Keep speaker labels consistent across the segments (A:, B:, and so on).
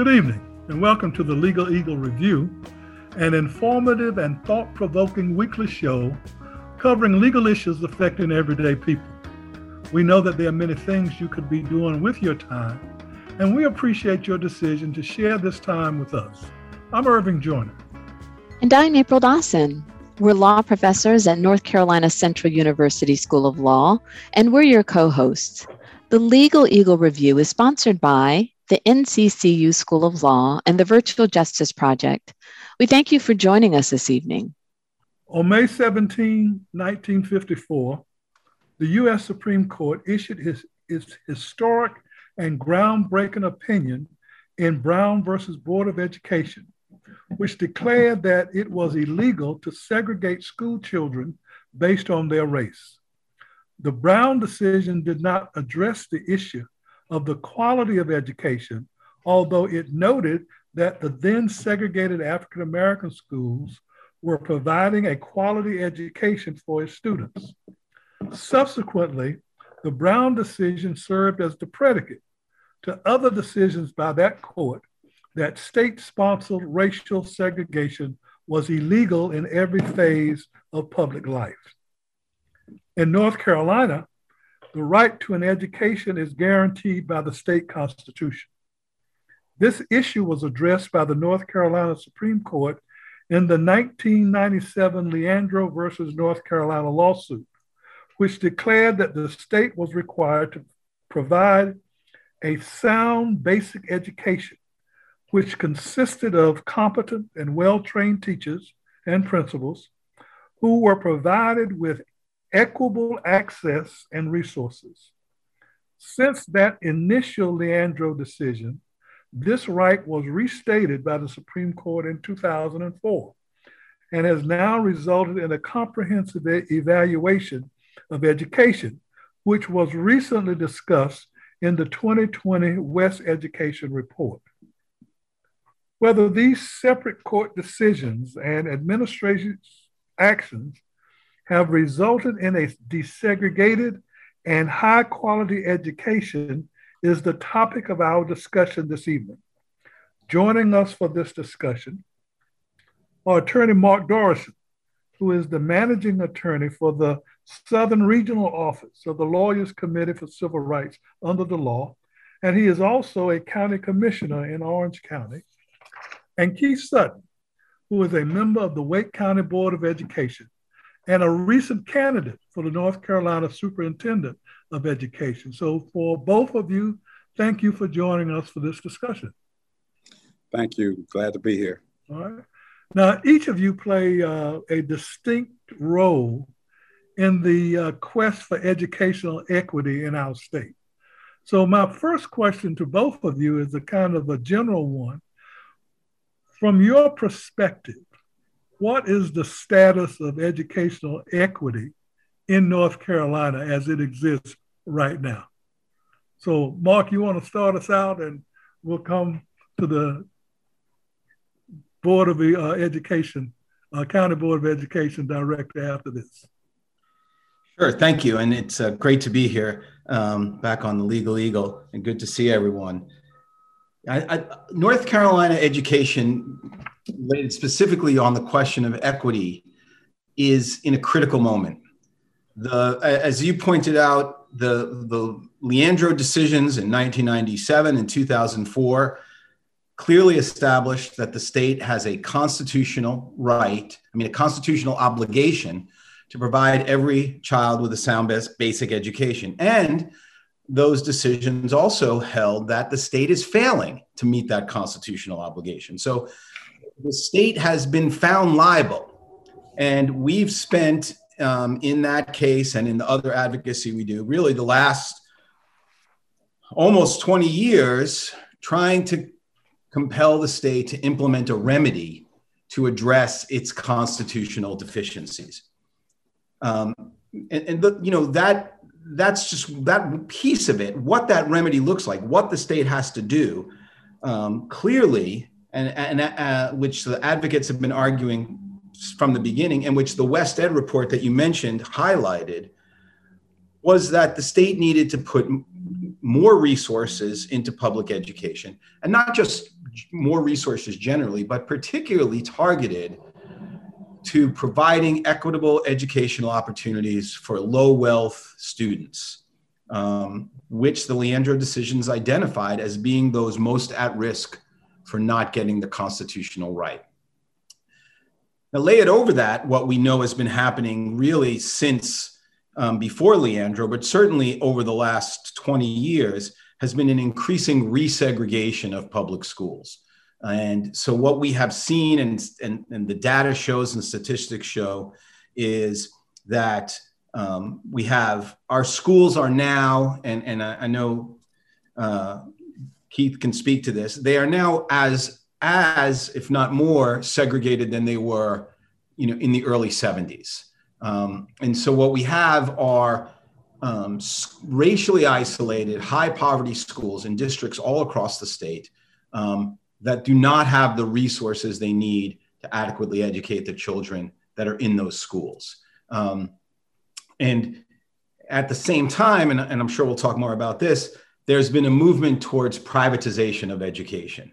A: Good evening, and welcome to the Legal Eagle Review, an informative and thought provoking weekly show covering legal issues affecting everyday people. We know that there are many things you could be doing with your time, and we appreciate your decision to share this time with us. I'm Irving Joyner.
B: And I'm April Dawson. We're law professors at North Carolina Central University School of Law, and we're your co hosts. The Legal Eagle Review is sponsored by the NCCU School of Law, and the Virtual Justice Project. We thank you for joining us this evening.
A: On May 17, 1954, the U.S. Supreme Court issued his, its historic and groundbreaking opinion in Brown versus Board of Education, which declared that it was illegal to segregate school children based on their race. The Brown decision did not address the issue of the quality of education, although it noted that the then segregated African American schools were providing a quality education for its students. Subsequently, the Brown decision served as the predicate to other decisions by that court that state sponsored racial segregation was illegal in every phase of public life. In North Carolina, the right to an education is guaranteed by the state constitution. This issue was addressed by the North Carolina Supreme Court in the 1997 Leandro versus North Carolina lawsuit, which declared that the state was required to provide a sound basic education, which consisted of competent and well trained teachers and principals who were provided with equitable access and resources. Since that initial Leandro decision, this right was restated by the Supreme Court in 2004 and has now resulted in a comprehensive evaluation of education, which was recently discussed in the 2020 West Education Report. Whether these separate court decisions and administration actions have resulted in a desegregated and high quality education is the topic of our discussion this evening. Joining us for this discussion are Attorney Mark Dorosin, who is the managing attorney for the Southern Regional Office of the Lawyers Committee for Civil Rights under the law, and he is also a county commissioner in Orange County. And Keith Sutton, who is a member of the Wake County Board of Education and a recent candidate for the North Carolina Superintendent of Education. So, for both of you, thank you for joining us for this discussion.
C: Thank you. Glad to be here.
A: All right. Now, each of you play uh, a distinct role in the uh, quest for educational equity in our state. So, my first question to both of you is a kind of a general one. From your perspective, what is the status of educational equity in North Carolina as it exists right now? So, Mark, you want to start us out, and we'll come to the Board of uh, Education, uh, County Board of Education director after this.
D: Sure, thank you, and it's uh, great to be here um, back on the Legal Eagle, and good to see everyone. I, I, North Carolina education related specifically on the question of equity is in a critical moment. The, as you pointed out, the, the Leandro decisions in 1997 and 2004 clearly established that the state has a constitutional right, I mean, a constitutional obligation to provide every child with a sound basic education. And those decisions also held that the state is failing to meet that constitutional obligation. So the state has been found liable. And we've spent um, in that case and in the other advocacy we do, really the last almost 20 years trying to compel the state to implement a remedy to address its constitutional deficiencies. Um, and, and the, you know that that's just that piece of it. What that remedy looks like, what the state has to do, um, clearly and, and uh, which the advocates have been arguing from the beginning, and which the WestEd report that you mentioned highlighted, was that the state needed to put more resources into public education and not just more resources generally, but particularly targeted to providing equitable educational opportunities for low wealth students, um, which the Leandro decisions identified as being those most at risk for not getting the constitutional right. Now, lay it over that, what we know has been happening really since um, before Leandro, but certainly over the last 20 years, has been an increasing resegregation of public schools. And so, what we have seen, and, and, and the data shows and statistics show, is that um, we have our schools are now, and, and I, I know uh, Keith can speak to this, they are now as, as, if not more, segregated than they were you know, in the early 70s. Um, and so, what we have are um, racially isolated, high poverty schools in districts all across the state. Um, that do not have the resources they need to adequately educate the children that are in those schools. Um, and at the same time, and, and I'm sure we'll talk more about this, there's been a movement towards privatization of education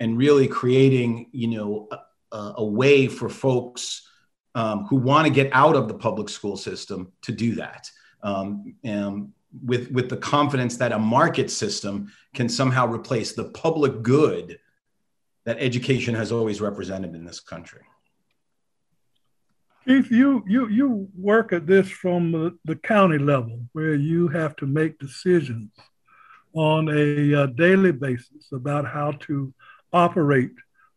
D: and really creating, you know, a, a way for folks um, who want to get out of the public school system to do that. Um, and with, with the confidence that a market system can somehow replace the public good that education has always represented in this country.
A: Keith, you you you work at this from the, the county level, where you have to make decisions on a uh, daily basis about how to operate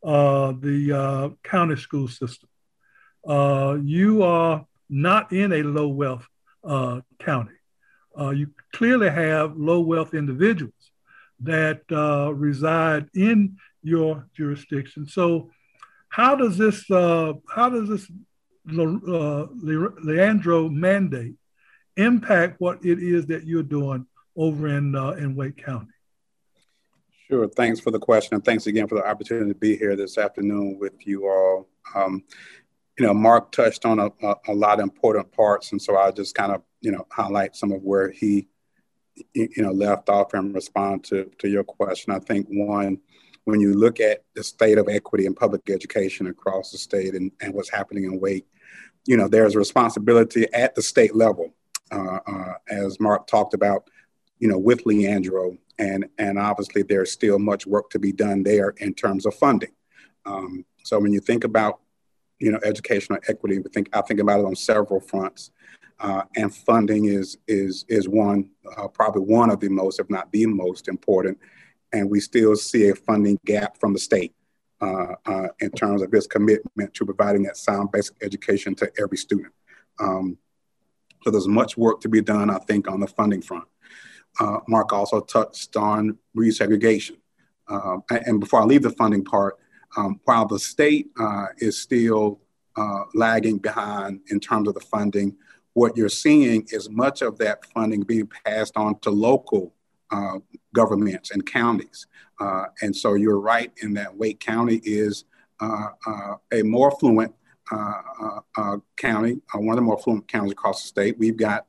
A: uh, the uh, county school system. Uh, you are not in a low wealth uh, county. Uh, you clearly have low wealth individuals that reside in your jurisdiction. So, how does this uh, how does this uh, Leandro mandate impact what it is that you're doing over in uh, in Wake County?
C: Sure. Thanks for the question, and thanks again for the opportunity to be here this afternoon with you all. Um, you know, Mark touched on a, a, a, lot of important parts, and so I'll just kind of you know highlight some of where he you know left off and respond to to your question. I think one when you look at the state of equity in public education across the state and, and what's happening in Wake, you know, there's a responsibility at the state level, uh, uh, as Mark talked about, you know, with Leandro, and and obviously there's still much work to be done there in terms of funding. Um, so when you think about, you know, educational equity, we think I think about it on several fronts, uh, and funding is is is one, uh, probably one of the most, if not the most important and we still see a funding gap from the state uh, uh, in terms of its commitment to providing that sound basic education to every student. Um, so there's much work to be done, I think, on the funding front. Uh, Mark also touched on resegregation. Uh, and before I leave the funding part, um, while the state uh, is still uh, lagging behind in terms of the funding, what you're seeing is much of that funding being passed on to local uh, governments and counties. Uh, and so you're right in that Wake County is uh, uh a more fluent uh, county, one of the more fluent counties across the state. We've got,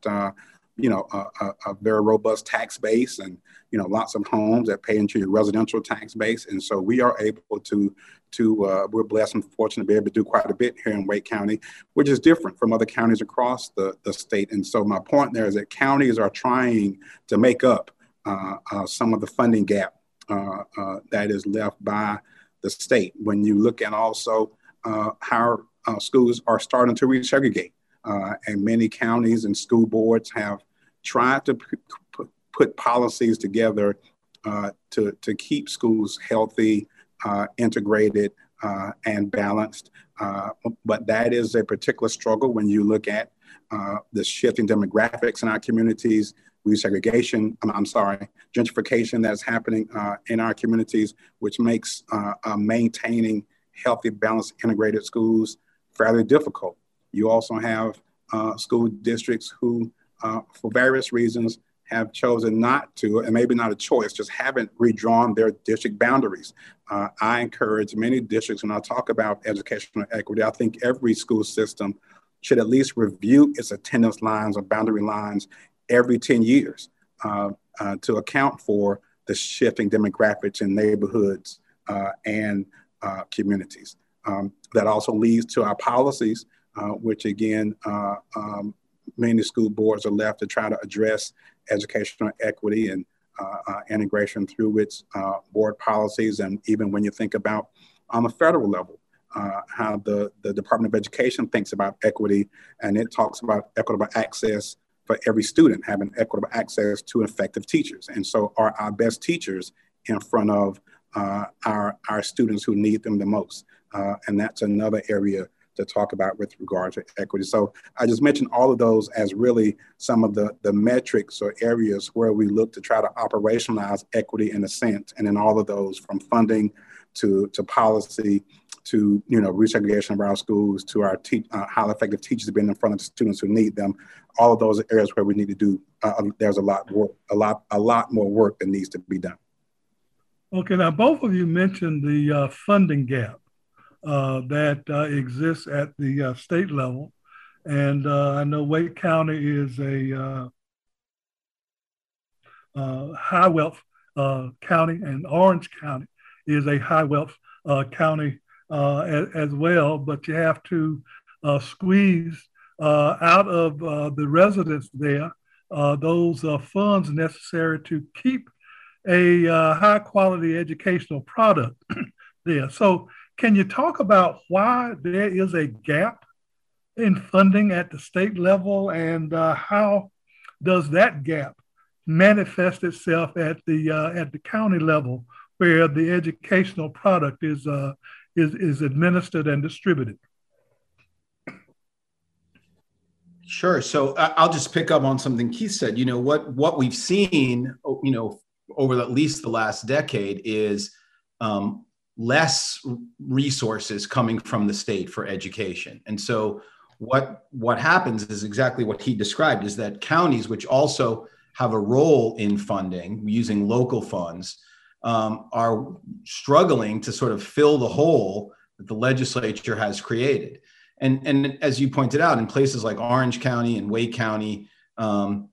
C: you know, a, a, very robust tax base and, you know, lots of homes that pay into your residential tax base. And so we are able to, to we're blessed and fortunate to be able to do quite a bit here in Wake County, which is different from other counties across the, the state. And so my point there is that counties are trying to make up some of the funding gap uh, that is left by the state. When you look at also how schools are starting to resegregate, and many counties and school boards have tried to put policies together uh, to, to keep schools healthy, uh, integrated, uh, and balanced. but that is a particular struggle when you look at the shifting demographics in our communities, resegregation, I'm, I'm sorry, gentrification that's happening uh, in our communities, which makes uh, uh, maintaining healthy, balanced, integrated schools fairly difficult. You also have uh, school districts who, uh, for various reasons, have chosen not to, and maybe not a choice, just haven't redrawn their district boundaries. Uh, I encourage many districts when I talk about educational equity, I think every school system should at least review its attendance lines or boundary lines every 10 years uh, uh, to account for the shifting demographics in neighborhoods uh, and uh, communities. Um, that also leads to our policies, uh, which again, um, many school boards are left to try to address educational equity and integration through its board policies. And even when you think about on the federal level, uh, how the, the Department of Education thinks about equity, and it talks about equitable access for every student having equitable access to effective teachers. And so, are our best teachers in front of uh, our, our students who need them the most? Uh, and that's another area to talk about with regard to equity. So I just mentioned all of those as really some of the, the metrics or areas where we look to try to operationalize equity in a sense. And in all of those from funding to, to policy to you know resegregation of our schools, to our te- uh, highly effective teachers being in front of the students who need them. All of those areas where we need to do. Uh, there's a lot work, a lot, a lot more work that needs to be done.
A: Okay, now both of you mentioned the uh, funding gap uh, that uh, exists at the uh, state level, and I know Wake County is a high wealth county, and Orange County is a high wealth county uh, as, as, well, but you have to uh, squeeze uh, out of the residents there those funds necessary to keep a high quality educational product there. So, can you talk about why there is a gap in funding at the state level and uh, how does that gap manifest itself at the uh, at the county level where the educational product is uh, is, is administered and distributed.
D: Sure. So I'll just pick up on something Keith said. You know what what we've seen, you know, over at least the last decade is um, less resources coming from the state for education, and so what what happens is exactly what he described: is that counties, which also have a role in funding using local funds, um, are struggling to sort of fill the hole that the legislature has created. And, and as you pointed out, in places like Orange County and Wake County, um,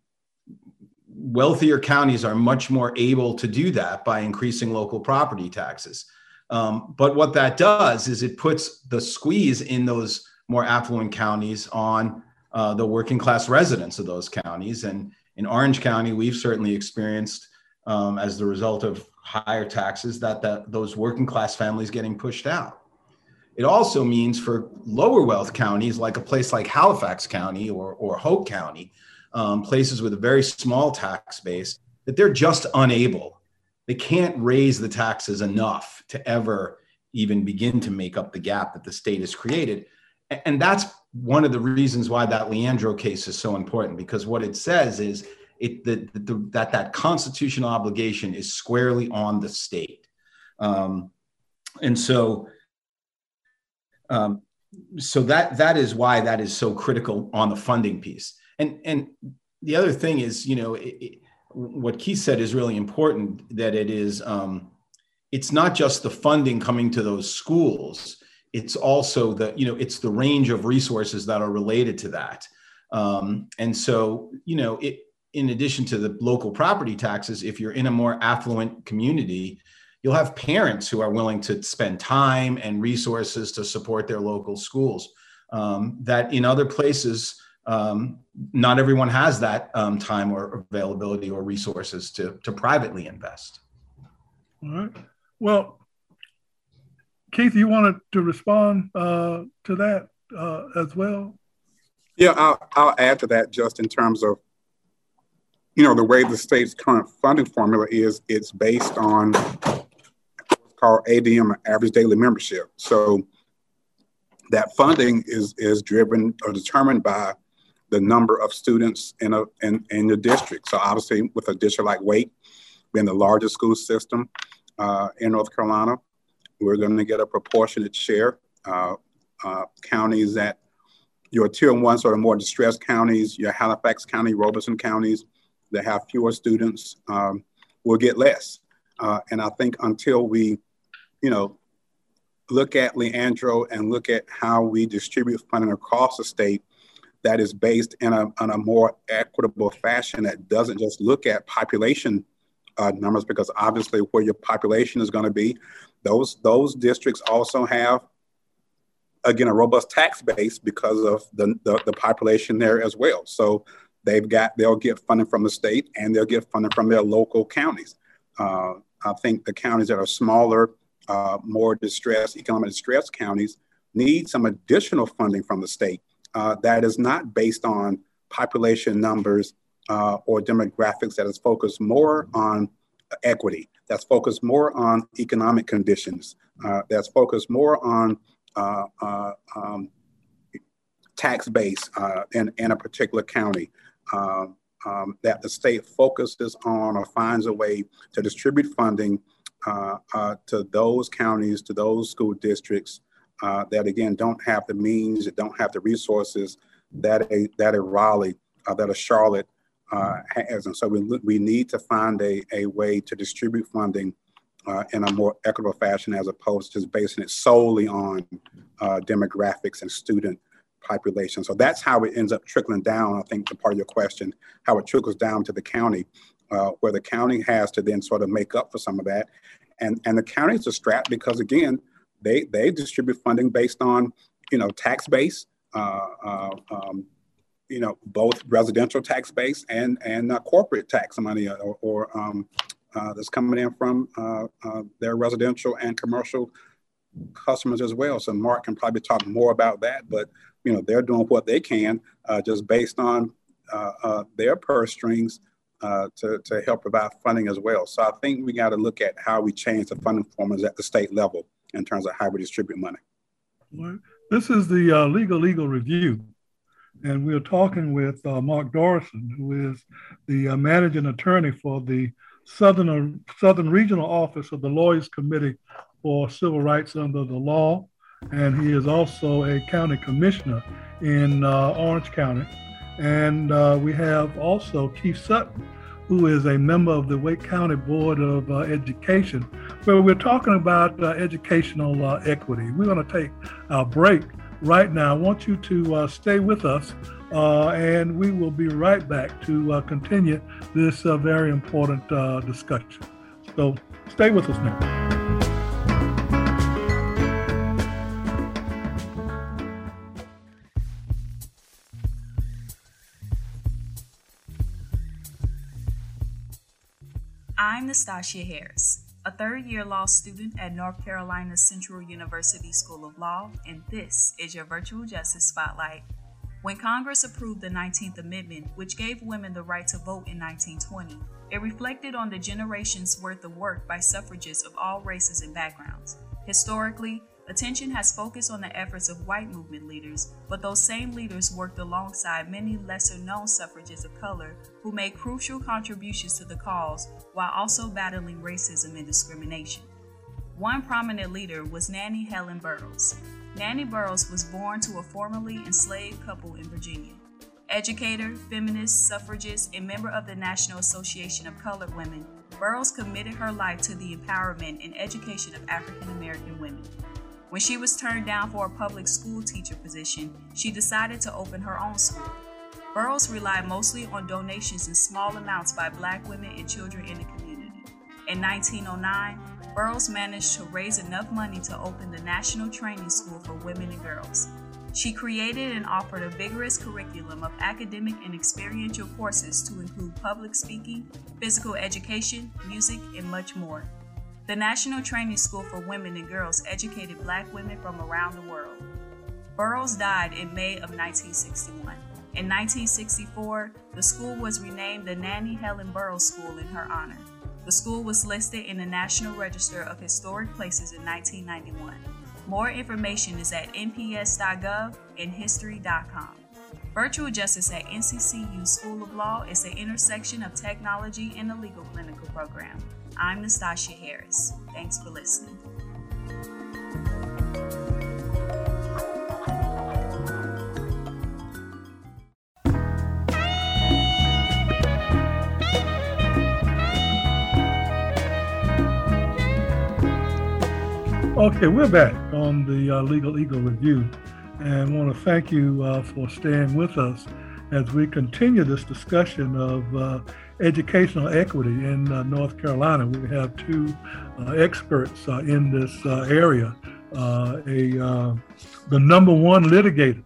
D: wealthier counties are much more able to do that by increasing local property taxes. Um, but what that does is it puts the squeeze in those more affluent counties on uh, the working class residents of those counties. And in Orange County, we've certainly experienced, um, as the result of higher taxes that, that those working class families getting pushed out. It also means for lower wealth counties, like a place like Halifax County or, or Hoke County, um, places with a very small tax base, that they're just unable. They can't raise the taxes enough to ever even begin to make up the gap that the state has created. And that's one of the reasons why that Leandro case is so important, because what it says is it the, the, that that constitutional obligation is squarely on the state. Um, and so um, so that that is why that is so critical on the funding piece. And and the other thing is you know it, it, what keith said is really important that it is um, it's not just the funding coming to those schools it's also the you know it's the range of resources that are related to that. Um, and so you know it in addition to the local property taxes, if you're in a more affluent community, you'll have parents who are willing to spend time and resources to support their local schools. Um, that in other places, um, not everyone has that um, time or availability or resources to, to privately invest.
A: All right. Well, Keith, you wanted to respond uh, to that uh, as well?
C: Yeah, I'll, I'll add to that just in terms of you know, the way the state's current funding formula is, it's based on what's called ADM, average daily membership. So that funding is is driven or determined by the number of students in a in, in the district. So obviously, with a district like Wake being the largest school system uh, in North Carolina, we're going to get a proportionate share. Uh, uh, counties that your tier one, sort of more distressed counties, your Halifax County, Robeson counties, that have fewer students um, will get less. Uh, and I think until we, you know, look at Leandro and look at how we distribute funding across the state that is based in a, in a more equitable fashion that doesn't just look at population uh, numbers because obviously where your population is going to be, those those districts also have again a robust tax base because of the, the, the population there as well. So they've got they'll get funding from the state and they'll get funding from their local counties. Uh, I think the counties that are smaller, uh, more distressed, economic distressed counties need some additional funding from the state uh, that is not based on population numbers uh, or demographics, that is focused more on equity, that's focused more on economic conditions, uh, that's focused more on uh, um, tax base in, in a particular county. Um, um, that the state focuses on or finds a way to distribute funding uh, uh, to those counties, to those school districts uh, that again don't have the means, that don't have the resources that a that a Raleigh, that a Charlotte has, and so we we need to find a, a way to distribute funding uh, in a more equitable fashion as opposed to just basing it solely on uh, demographics and student population. So that's how it ends up trickling down, I think, to part of your question, how it trickles down to the county, uh, where the county has to then sort of make up for some of that. And, and the counties are strapped because, again, they, they distribute funding based on, you know, tax base, uh, uh, um, you know, both residential tax base and, and uh, corporate tax money or, or um, uh, that's coming in from uh, uh, their residential and commercial customers as well. So Mark can probably talk more about that, but you know they're doing what they can uh, just based on uh, uh, their purse strings to, to help provide funding as well. So I think we got to look at how we change the funding formulas at the state level in terms of how we distribute money.
A: This is the Legal Eagle Review. And we're talking with Mark Dorosin, who is the managing attorney for the Southern, Southern Regional Office of the Lawyers Committee for Civil Rights under the law. And he is also a county commissioner in uh, Orange County. And uh, we have also Keith Sutton, who is a member of the Wake County Board of uh, Education, where we're talking about uh, educational uh, equity. We're going to take a break right now. I want you to uh, stay with us and we will be right back to continue this very important discussion. So stay with us now.
E: I'm Nastasia Harris, a third year law student at North Carolina Central University School of Law, and this is your Virtual Justice Spotlight when Congress approved the 19th Amendment, which gave women the right to vote in 1920, it reflected on the generation's worth of work by suffragists of all races and backgrounds. Historically, attention has focused on the efforts of white movement leaders, but those same leaders worked alongside many lesser known suffragists of color who made crucial contributions to the cause while also battling racism and discrimination. One prominent leader was Nannie Helen Burroughs. Nannie Burroughs was born to a formerly enslaved couple in Virginia. Educator, feminist, suffragist, and member of the National Association of Colored Women, Burroughs committed her life to the empowerment and education of African American women. When she was turned down for a public school teacher position, she decided to open her own school. Burroughs relied mostly on donations in small amounts by black women and children in the community. In 1909, Burroughs managed to raise enough money to open the National Training School for Women and Girls. She created and offered a vigorous curriculum of academic and experiential courses to include public speaking, physical education, music, and much more. The National Training School for Women and Girls educated black women from around the world. Burroughs died in May of 1961. In 1964, the school was renamed the Nannie Helen Burroughs School in her honor. The school was listed in the National Register of Historic Places in 1991. More information is at nps.gov and history.com. Virtual Justice at NCCU School of Law is the intersection of technology and the legal clinical program. I'm Nastasia Harris. Thanks for listening.
A: Okay, we're back on the uh, Legal Eagle Review and want to thank you uh, for staying with us. as we continue this discussion of uh, educational equity in uh, North Carolina. We have two uh, experts uh, in this uh, area. Uh, a the number one litigator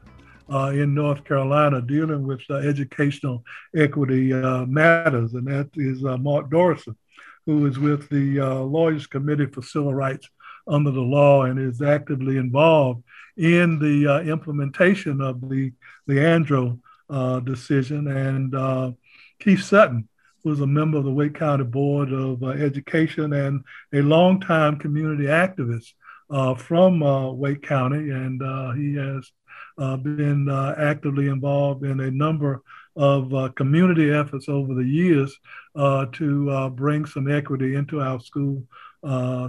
A: in North Carolina dealing with educational equity matters, and that is Mark Dorosin, who is with the Lawyers Committee for Civil Rights under the law and is actively involved in the implementation of the Leandro decision. And Keith Sutton, was a member of the Wake County Board of uh, Education and a longtime community activist uh, from uh, Wake County. And uh, he has uh, been uh, actively involved in a number of community efforts over the years to bring some equity into our school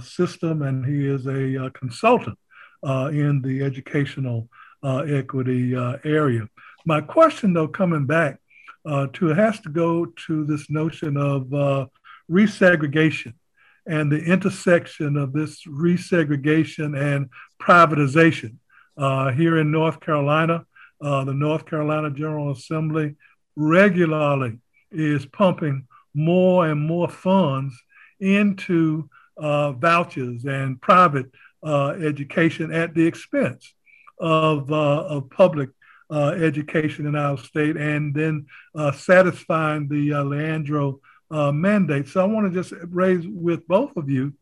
A: system. And he is a consultant in the educational equity area. My question, though, coming back uh, to has to go to this notion of uh, resegregation and the intersection of this resegregation and privatization. Uh, here in North Carolina, uh, the North Carolina General Assembly regularly is pumping more and more funds into uh, vouchers and private uh, education at the expense of, of public education in our state and then uh, satisfying the uh, Leandro uh, mandate. So I want to just raise with both of you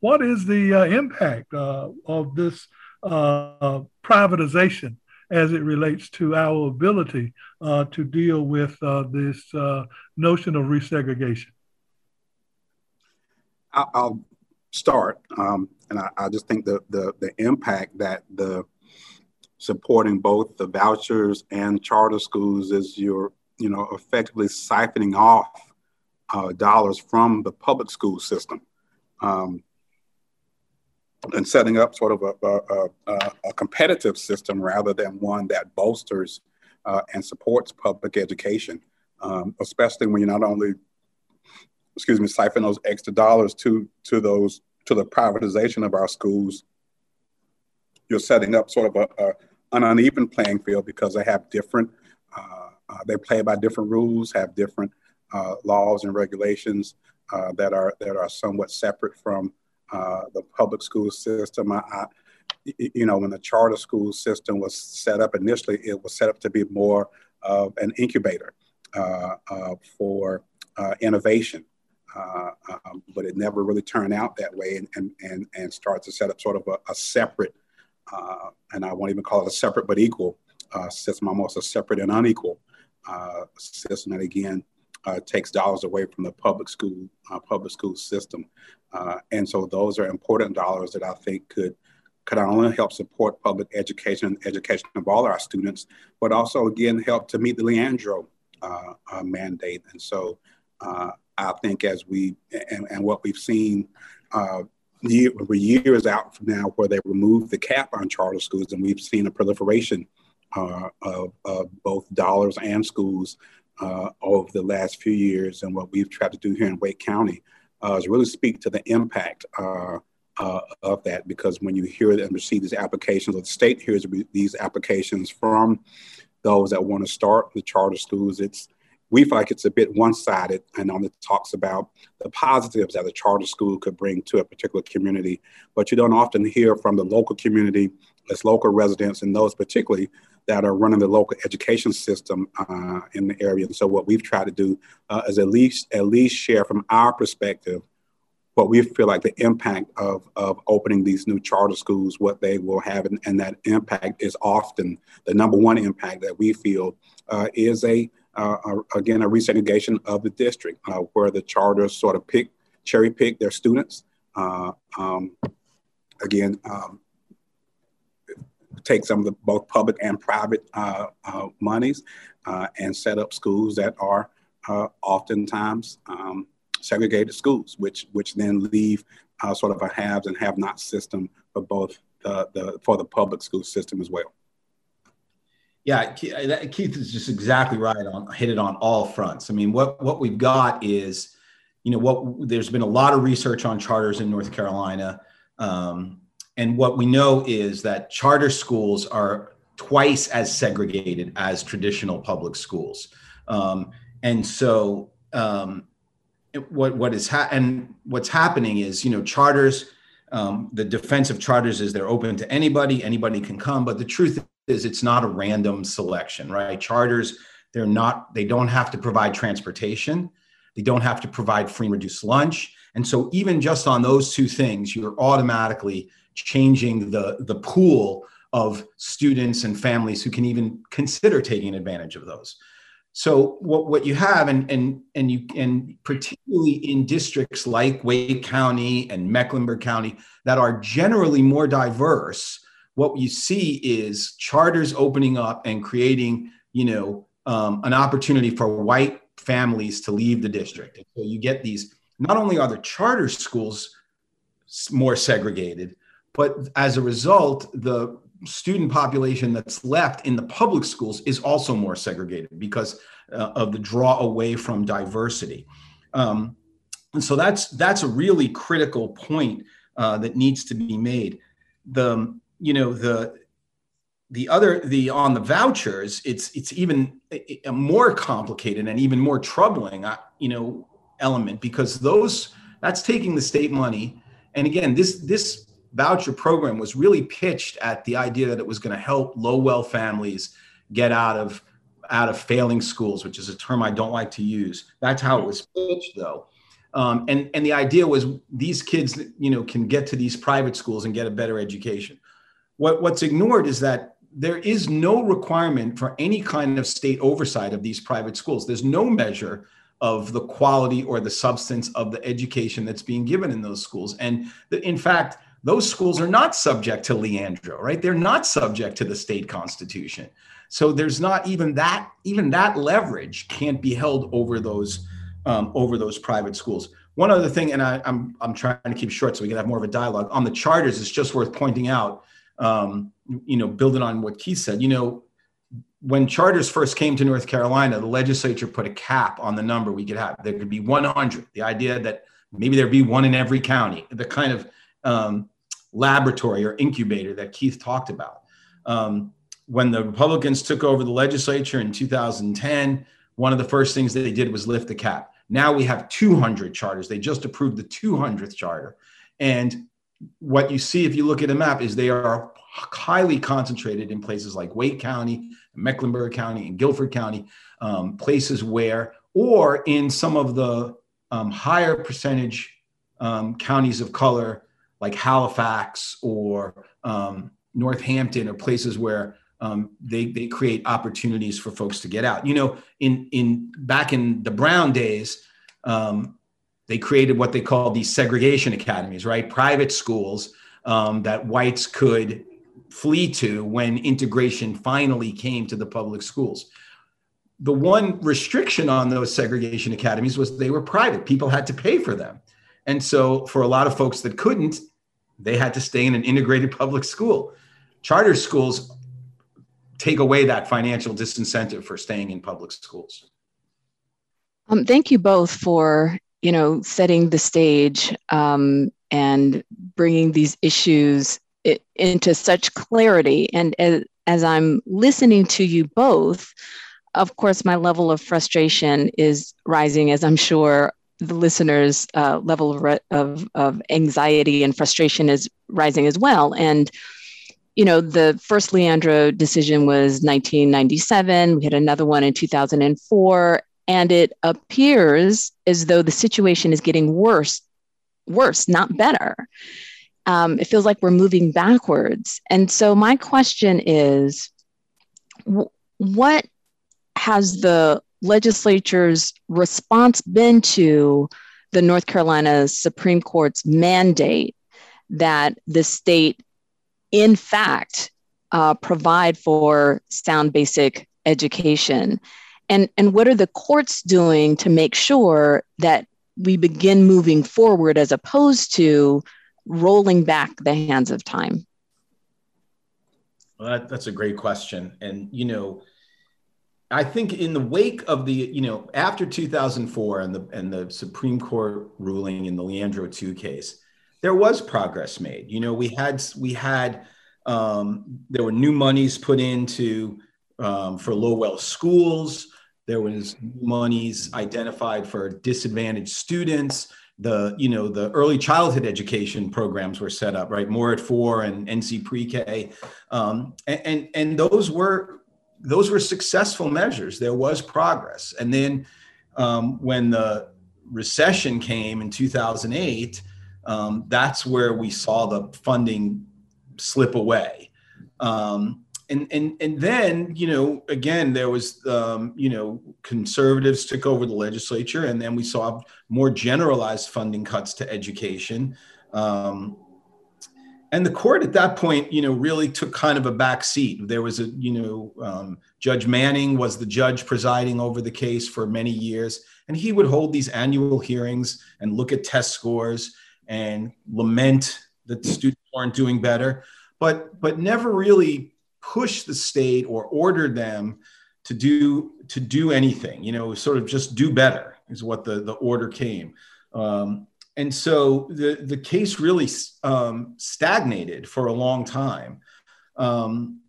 A: what is the uh, impact uh, of this privatization as it relates to our ability to deal with this notion of resegregation?
C: I'll start, um, and I, I, just think the, the the impact that the supporting both the vouchers and charter schools is you're, you know, effectively siphoning off uh, dollars from the public school system um, and setting up sort of a, a, a, competitive system rather than one that bolsters uh, and supports public education, um, especially when you're not only, excuse me, siphon those extra dollars to to those to the privatization of our schools. You're setting up sort of a, an uneven playing field because they have different, uh, uh, they play by different rules, have different uh, laws and regulations uh, that are that are somewhat separate from uh, the public school system. I, I, you know, when the charter school system was set up initially, it was set up to be more of an incubator uh, for innovation. Um, but it never really turned out that way and, and, and, and started to set up sort of a, a separate uh, and I won't even call it a separate but equal uh, system, almost a separate and unequal uh, system that again uh, takes dollars away from the public school uh, public school system. Uh, and so those are important dollars that I think could could not only help support public education education of all our students, but also again help to meet the Leandro mandate. And so I think as we and, and what we've seen year, we're years out from now where they removed the cap on charter schools, and we've seen a proliferation uh, of, of, both dollars and schools uh, over the last few years. And what we've tried to do here in Wake County uh, is really speak to the impact uh, uh, of that, because when you hear and receive these applications, or the state hears these applications from those that want to start the charter schools, it's we feel like it's a bit one-sided and only talks about the positives that a charter school could bring to a particular community, but you don't often hear from the local community, as local residents, and those particularly that are running the local education system uh, in the area. And so, what we've tried to do uh, is at least at least share from our perspective what we feel like the impact of, of opening these new charter schools, what they will have, and, and that impact is often the number one impact that we feel uh, is a again, a resegregation of the district uh, where the charters sort of pick, cherry pick their students. Uh, um, again, um, take some of the both public and private uh, uh, monies uh, and set up schools that are oftentimes um, segregated schools, which which then leave sort of a haves and have-not system for both the, the for the public school system as well.
D: Yeah, Keith is just exactly right on hit it on all fronts. I mean, what what we've got is, you know, what there's been a lot of research on charters in North Carolina, um, and what we know is that charter schools are twice as segregated as traditional public schools. Um, and so um, what what is ha- and what's happening is you know charters um, the defense of charters is they're open to anybody anybody can come but the truth is it's not a random selection right? Charters they're not they don't have to provide transportation. They don't have to provide free and reduced lunch. And so even just on those two things you're automatically changing the the pool of students and families who can even consider taking advantage of those. So what, what you have, and and and you and particularly in districts like Wake County and Mecklenburg County that are generally more diverse, what you see is charters opening up and creating, you know, um, an opportunity for white families to leave the district. And so you get these. Not only are the charter schools more segregated, but as a result, the student population that's left in the public schools is also more segregated because uh, of the draw away from diversity. Um, and so that's that's a really critical point uh, that needs to be made. The you know the the other the on the vouchers it's it's even a more complicated and even more troubling uh, you know element because those that's taking the state money and again this this voucher program was really pitched at the idea that it was going to help low wealth families get out of out of failing schools, which is a term I don't like to use. That's how it was pitched, though. Um, and and the idea was these kids, you know, can get to these private schools and get a better education. What what's ignored is that there is no requirement for any kind of state oversight of these private schools. There's no measure of the quality or the substance of the education that's being given in those schools. And the, in fact, those schools are not subject to Leandro, right? They're not subject to the state constitution. So there's not even that even that leverage can't be held over those um, over those private schools. One other thing, and I, I'm, I'm trying to keep short so we can have more of a dialogue on the charters. It's just worth pointing out, um, you know, building on what Keith said. You know, when charters first came to North Carolina, the legislature put a cap on the number we could have. There could be 100. The idea that maybe there'd be one in every county. The kind of um, laboratory or incubator that Keith talked about. Um, when the Republicans took over the legislature in 2010, one of the first things that they did was lift the cap. Now we have 200 charters. They just approved the 200th charter. And what you see if you look at a map is they are highly concentrated in places like Wake County, Mecklenburg County, and Guilford County, um, places where, or in some of the um, higher percentage um, counties of color like Halifax or um, Northampton or places where um, they, they create opportunities for folks to get out. You know, in, in back in the Brown days, um, they created what they called these segregation academies, right? Private schools um, that whites could flee to when integration finally came to the public schools. The one restriction on those segregation academies was they were private. People had to pay for them. And so, for a lot of folks that couldn't, they had to stay in an integrated public school. Charter schools take away that financial disincentive for staying in public schools.
B: Um, thank you both for you know setting the stage um, and bringing these issues into such clarity. And as, as I'm listening to you both, of course, my level of frustration is rising, as I'm sure the listeners' uh, level of, of, of anxiety and frustration is rising as well. And you know, the first Leandro decision was 1997. We had another one in 2004, and it appears as though the situation is getting worse, worse, not better. Um, it feels like we're moving backwards. And so, my question is, w- what has the legislature's response been to the North Carolina Supreme Court's mandate that the state, in fact, uh, provide for sound basic education? And, and what are the courts doing to make sure that we begin moving forward as opposed to rolling back the hands of time?
D: Well, that, that's a great question. And, you know, I think in the wake of the, you know, after 2004 and the and the Supreme Court ruling in the Leandro 2 case, there was progress made. You know, we had we had Um, there were new monies put into um, for Lowell schools. There was monies identified for disadvantaged students. The you know the early childhood education programs were set up right more at four and NC pre-K, um, and, and and those were those were successful measures. There was progress, and then um, when the recession came in 2008, um, that's where we saw the funding slip away. Um, and and and then you know again there was um, you know conservatives took over the legislature and then we saw more generalized funding cuts to education. Um, and the court at that point you know really took kind of a back seat. There was a you know um, judge manning was the judge presiding over the case for many years and he would hold these annual hearings and look at test scores and lament that the students weren't doing better. But but never really push the state or order them to do to do anything you know sort of just do better is what the the order came. Um, and so the the case really um, stagnated for a long time. Um,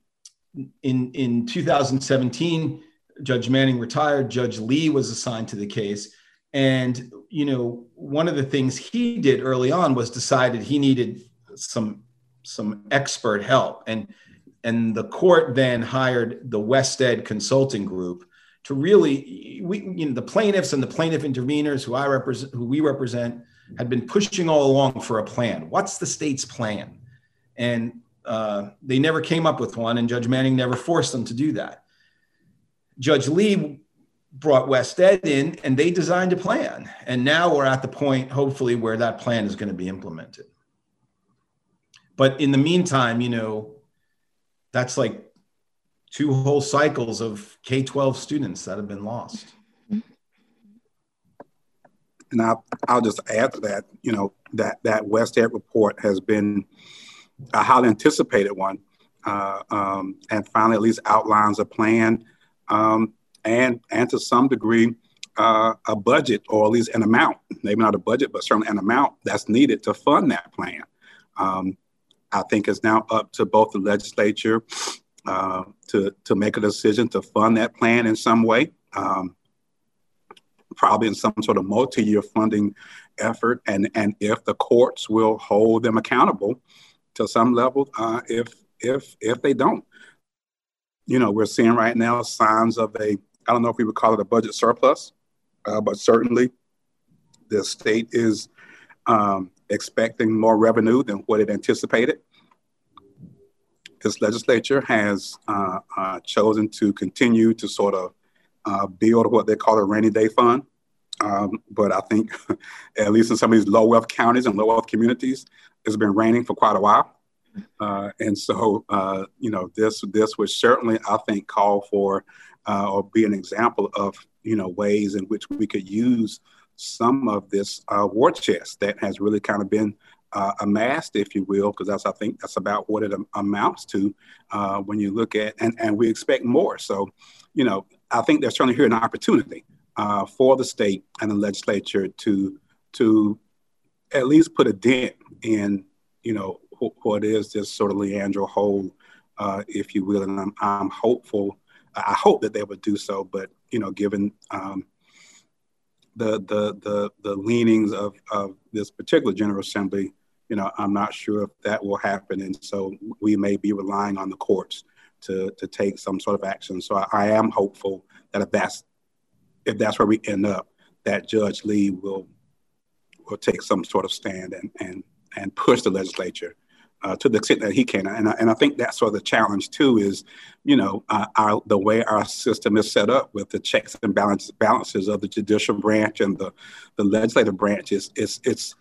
D: in in 2017 judge manning retired judge lee was assigned to the case. And you know one of the things he did early on was decided he needed some some expert help. And and the court then hired the WestEd Consulting Group to really, we, you know, the plaintiffs and the plaintiff interveners who I represent, who we represent, had been pushing all along for a plan. What's the state's plan? And uh, they never came up with one, and Judge Manning never forced them to do that. Judge Lee brought WestEd in, and they designed a plan. And now we're at the point, hopefully, where that plan is going to be implemented. But in the meantime, you know, that's like two whole cycles of K 12 students that have been lost.
C: And I'll, I'll just add to that, you know, that, that WestEd report has been a highly anticipated one uh, um, and finally at least outlines a plan um, and, and to some degree, uh, a budget or at least an amount, maybe not a budget, but certainly an amount that's needed to fund that plan. Um, I think it's now up to both the legislature uh, to to make a decision to fund that plan in some way, um, probably in some sort of multi-year funding effort, and and if the courts will hold them accountable to some level, uh, if if if they don't, you know, we're seeing right now signs of a I don't know if we would call it a budget surplus, uh, but certainly the state is um, expecting more revenue than what it anticipated. This legislature has uh, uh, chosen to continue to sort of uh, build what they call a rainy day fund. Um, but I think, at least in some of these low wealth counties and low wealth communities, it's been raining for quite a while. Uh, and so, uh, you know, this this would certainly, I think, call for uh, or be an example of you know ways in which we could use some of this uh, war chest that has really kind of been uh, amassed, if you will, because that's I think that's about what it amounts to uh, when you look at and and we expect more. So, you know, I think there's certainly here an opportunity uh, for the state and the legislature to to at least put a dent in you know what is this sort of Leandro hole, uh, if you will, and I'm I'm hopeful. I hope that they would do so, but you know, given um, the the the the leanings of of this particular General Assembly, you know, I'm not sure if that will happen, and so we may be relying on the courts to to take some sort of action. So I, I am hopeful that if that's if that's where we end up, that Judge Lee will will take some sort of stand and and and push the legislature uh, to the extent that he can. And I, and I think that's sort of the challenge too is, you know, uh, our, the way our system is set up with the checks and balance, balances of the judicial branch and the, the legislative branch is, is it's,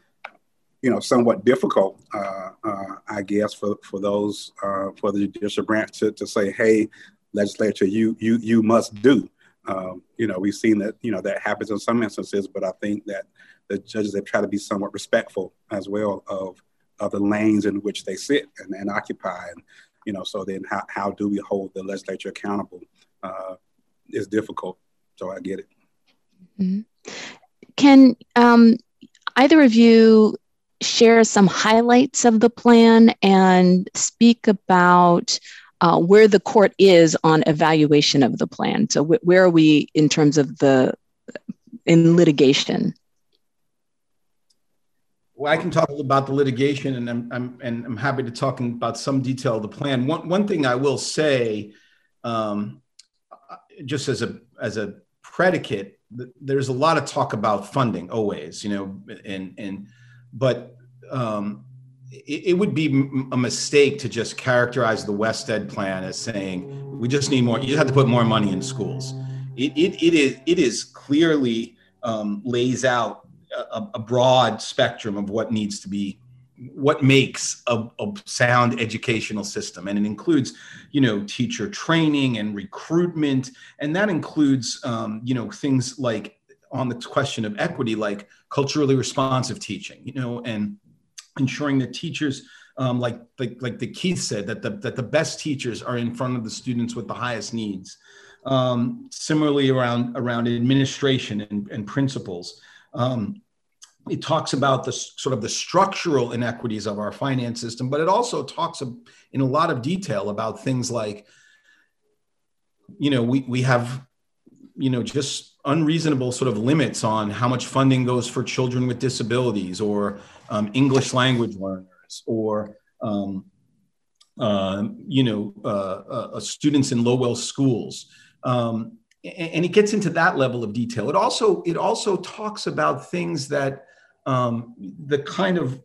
C: you know, somewhat difficult, uh, uh I guess, for, for those, uh, for the judicial branch to, to say, hey, legislature, you, you, you must do. Um, you know, we've seen that, you know, that happens in some instances, but I think that the judges have tried to be somewhat respectful as well of of the lanes in which they sit and, and occupy. And, you know, so then how, how do we hold the legislature accountable uh, is difficult. So I get it.
B: Mm-hmm. Can um, either of you share some highlights of the plan and speak about uh, where the court is on evaluation of the plan. So, wh- where are we in terms of the in litigation?
D: Well, I can talk about the litigation, and I'm, I'm and I'm happy to talk about some detail of the plan. One one thing I will say, um, just as a as a predicate, there's a lot of talk about funding always, you know, and and but um, it, it, would be a mistake to just characterize the WestEd plan as saying we just need more. You just have to put more money in schools. It it, it is it is clearly um, lays out a, a, broad spectrum of what needs to be what makes a, a, sound educational system. And it includes you know teacher training and recruitment. And that includes um, you know things like on the question of equity like culturally responsive teaching you know and ensuring that teachers um, like, like like the keith said that the, that the best teachers are in front of the students with the highest needs. Um, similarly around around administration and, and principals um, it talks about the sort of the structural inequities of our finance system, but it also talks in a lot of detail about things like, you know, we, we have, you know, just unreasonable sort of limits on how much funding goes for children with disabilities or um, English language learners or, um, uh, you know, uh, uh, students in low wealth schools. Um, and it gets into that level of detail. It also it also talks about things that um, the kind of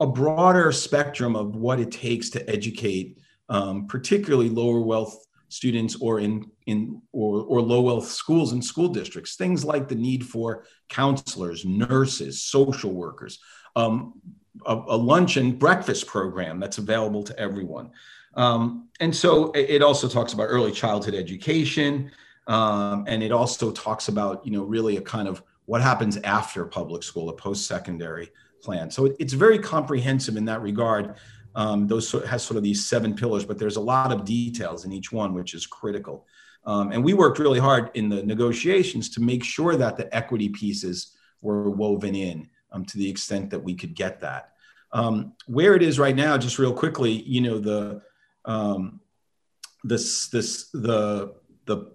D: a broader spectrum of what it takes to educate, um, particularly lower wealth students or in in or, or low wealth schools and school districts. Things like the need for counselors, nurses, social workers, um, a, a, lunch and breakfast program that's available to everyone. Um, and so it also talks about early childhood education, um, and it also talks about you know really a kind of what happens after public school, a post-secondary plan. So it's very comprehensive in that regard. Um, those has sort of these seven pillars, but there's a lot of details in each one, which is critical. Um, and we worked really hard in the negotiations to make sure that the equity pieces were woven in um, to the extent that we could get that. Um, where it is right now, just real quickly, you know, the um, this this the the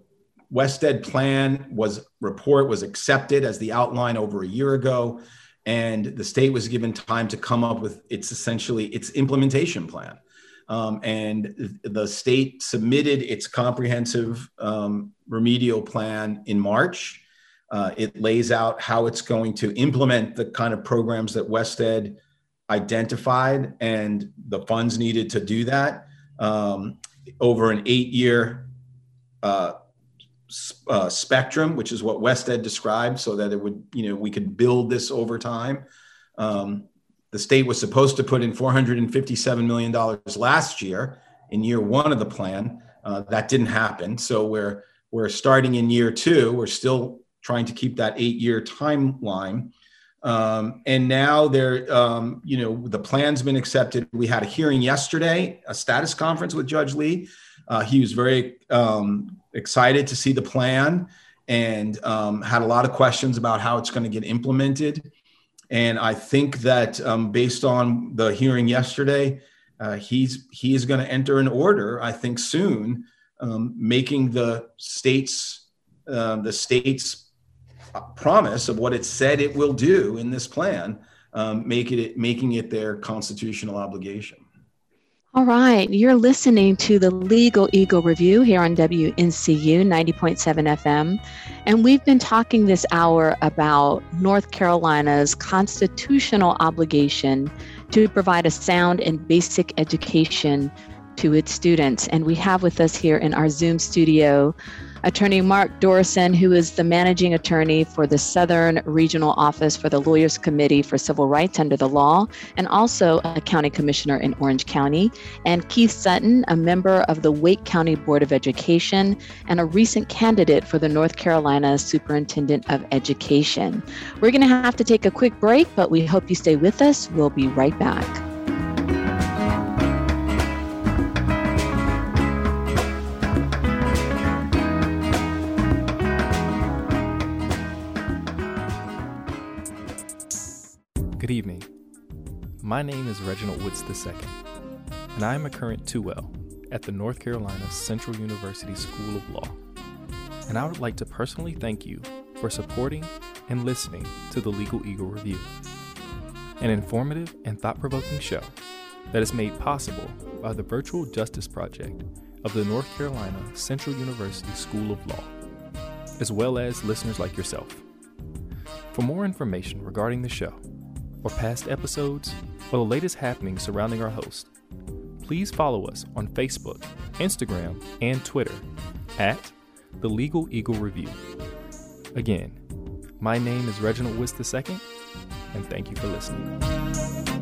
D: WestEd plan was report was accepted as the outline over a year ago, and the state was given time to come up with its essentially its implementation plan. Um, and the state submitted its comprehensive um, remedial plan in March. Uh, it lays out how it's going to implement the kind of programs that WestEd identified and the funds needed to do that um, over an eight year uh, uh, spectrum, which is what WestEd described, so that it would, you know, we could build this over time. Um, the state was supposed to put in $457 million last year in year one of the plan. Uh, that didn't happen. So we're, we're starting in year two. We're still trying to keep that eight year timeline. Um, and now there, um, you know, the plan's been accepted. We had a hearing yesterday, a status conference with Judge Lee. Uh, he was very um, excited to see the plan and um, had a lot of questions about how it's going to get implemented. And I think that um, based on the hearing yesterday, uh, he's he is going to enter an order. I think soon, um, making the states uh, the states promise of what it said it will do in this plan, um, make it making it their constitutional obligation.
B: All right, you're listening to the Legal Eagle Review here on WNCU 90.7 FM. And we've been talking this hour about North Carolina's constitutional obligation to provide a sound and basic education to its students. And we have with us here in our Zoom studio Attorney Mark Dorosin, who is the managing attorney for the Southern Regional Office for the Lawyers Committee for Civil Rights under the law, and also a county commissioner in Orange County, and Keith Sutton, a member of the Wake County Board of Education and a recent candidate for the North Carolina Superintendent of Education. We're going to have to take a quick break, but we hope you stay with us. We'll be right back.
F: Good evening. My name is Reginald Woods II, and I am a current 2L at the North Carolina Central University School of Law. And I would like to personally thank you for supporting and listening to the Legal Eagle Review, an informative and thought provoking show that is made possible by the Virtual Justice Project of the North Carolina Central University School of Law, as well as listeners like yourself. For more information regarding the show, or past episodes, or the latest happenings surrounding our host, please follow us on Facebook, Instagram, and Twitter at the Legal Eagle Review. Again, my name is Reginald Wist II, and thank you for listening.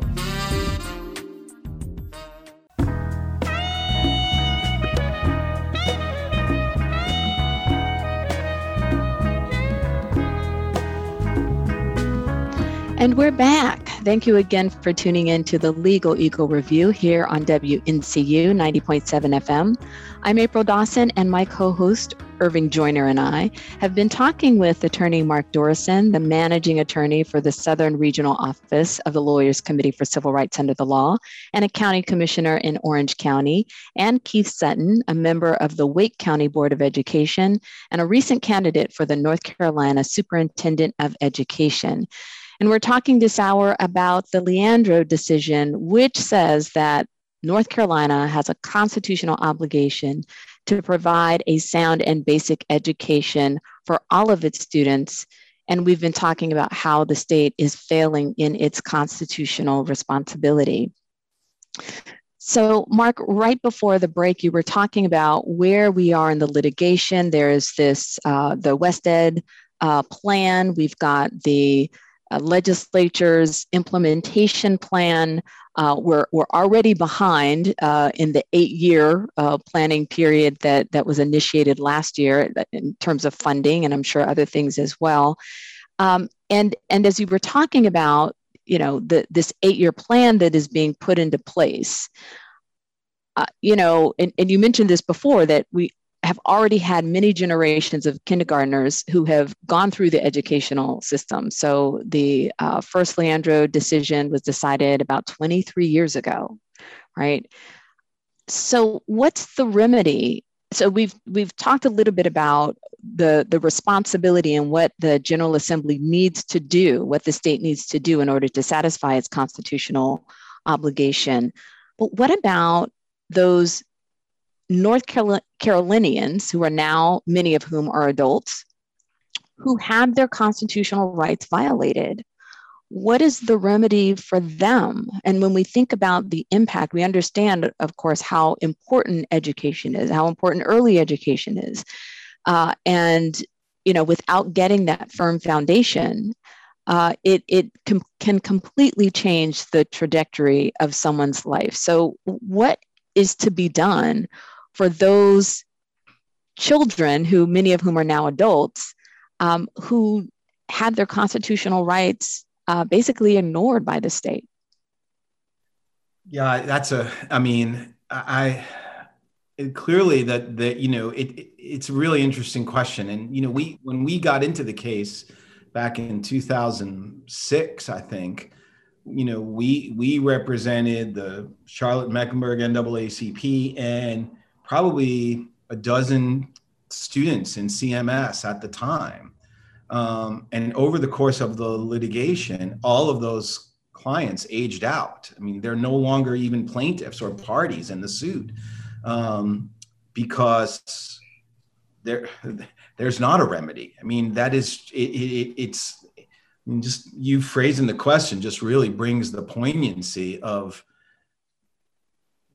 B: And we're back. Thank you again for tuning in to the Legal Eagle Review here on WNCU 90.7 FM. I'm April Dawson, and my co host, Irving Joyner, and I have been talking with attorney Mark Dorosin, the managing attorney for the Southern Regional Office of the Lawyers Committee for Civil Rights Under the Law, and a county commissioner in Orange County, and Keith Sutton, a member of the Wake County Board of Education and a recent candidate for the North Carolina Superintendent of Education. And we're talking this hour about the Leandro decision, which says that North Carolina has a constitutional obligation to provide a sound and basic education for all of its students. And we've been talking about how the state is failing in its constitutional responsibility. So, Mark, right before the break, you were talking about where we are in the litigation. There is this, uh, the WestEd uh, plan. We've got the uh, legislature's implementation plan. Uh, we're, we're already behind uh, in the eight year uh, planning period that, that was initiated last year in terms of funding, and I'm sure other things as well. Um, and, and as you were talking about, you know, the, this eight year plan that is being put into place, uh, you know, and, and you mentioned this before that we have already had many generations of kindergartners who have gone through the educational system. So the uh, first Leandro decision was decided about 23 years ago, right? So what's the remedy? So we've we've talked a little bit about the the responsibility and what the General Assembly needs to do, what the state needs to do in order to satisfy its constitutional obligation. But what about those North Carolinians, who are now, many of whom are adults, who had their constitutional rights violated. What is the remedy for them? And when we think about the impact, we understand, of course, how important education is, how important early education is. Uh, and, you know, without getting that firm foundation, uh, it, it com- can completely change the trajectory of someone's life. So, what is to be done for those children who many of whom are now adults um, who had their constitutional rights uh, basically ignored by the state.
D: Yeah that's a i mean i clearly that that you know it, it, it's a really interesting question. And you know we when we got into the case back in 2006 i think you know we we represented the charlotte mecklenburg naacp and probably a dozen students in CMS at the time. Um, and over the course of the litigation, all of those clients aged out. I mean, they're no longer even plaintiffs or parties in the suit um, because there, there's not a remedy. I mean, that is, it, it, it's, I mean, just you phrasing the question just really brings the poignancy of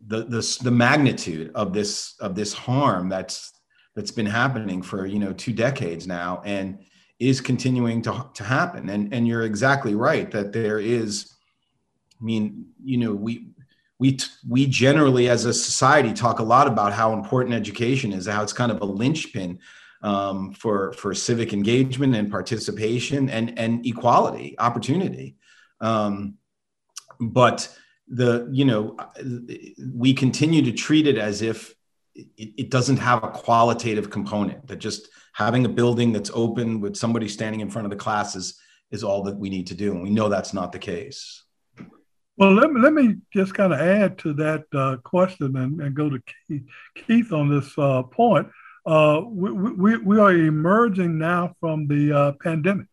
D: the, the the magnitude of this of this harm that's that's been happening for you know two decades now and is continuing to, to happen. And and you're exactly right that there is i mean you know we we we generally as a society talk a lot about how important education is how it's kind of a linchpin um, for for civic engagement and participation and and equality opportunity. Um, but the you know we continue to treat it as if it, it, doesn't have a qualitative component that just having a building that's open with somebody standing in front of the classes is all that we need to do and we know that's not the case
A: Well, let me, let me just kind of add to that uh, question and, and go to Keith, Keith on this uh, point. Uh, we, we, we are emerging now from the uh, pandemic.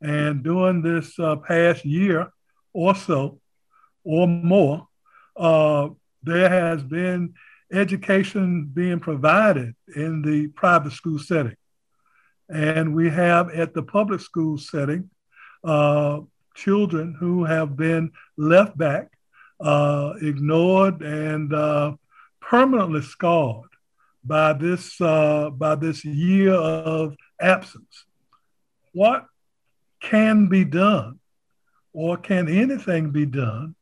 A: And during this uh, past year or so, or more, uh, there has been education being provided in the private school setting. And we have at the public school setting uh, children who have been left back, uh, ignored, and uh, permanently scarred by this uh, by this year of absence. What can be done, or can anything be done,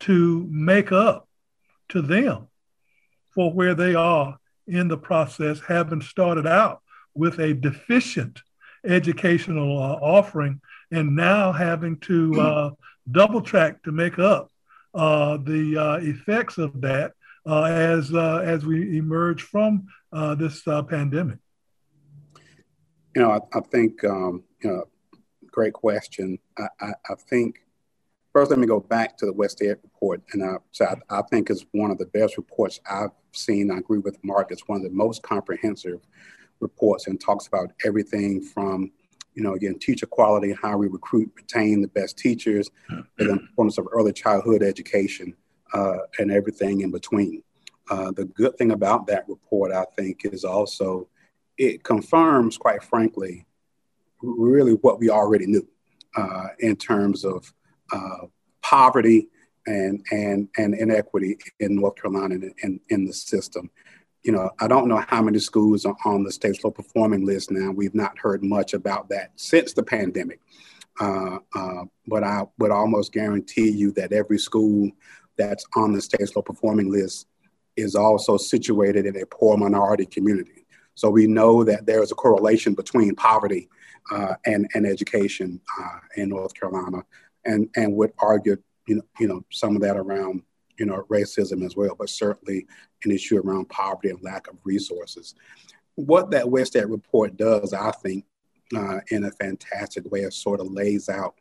A: to make up to them for where they are in the process, having started out with a deficient educational uh, offering and now having to uh, double track to make up uh, the uh, effects of that uh, as uh, as we emerge from this pandemic.
C: You know, I, I think um, you know, great question. I, I, I, think first let me go back to the WestEd report, and I, so I, I think it's one of the best reports I've seen. I agree with Mark; it's one of the most comprehensive reports and talks about everything from you know, again, teacher quality, how we recruit, retain the best teachers, the importance of early childhood education, uh, and everything in between. Uh, the good thing about that report, I think, is also it confirms, quite frankly, really what we already knew uh, in terms of uh, poverty and, and, and inequity in North Carolina and in, in the system you know, I don't know how many schools are on the state's low performing list now. We've not heard much about that since the pandemic. Uh, uh, but I would almost guarantee you that every school that's on the state's low performing list is also situated in a poor minority community. So we know that there is a correlation between poverty uh, and, and education uh, in North Carolina, and, and would argue, you know, you know, some of that around you know, racism as well, but certainly an issue around poverty and lack of resources. What that WestEd report does, I think, uh, in a fantastic way, it sort of lays out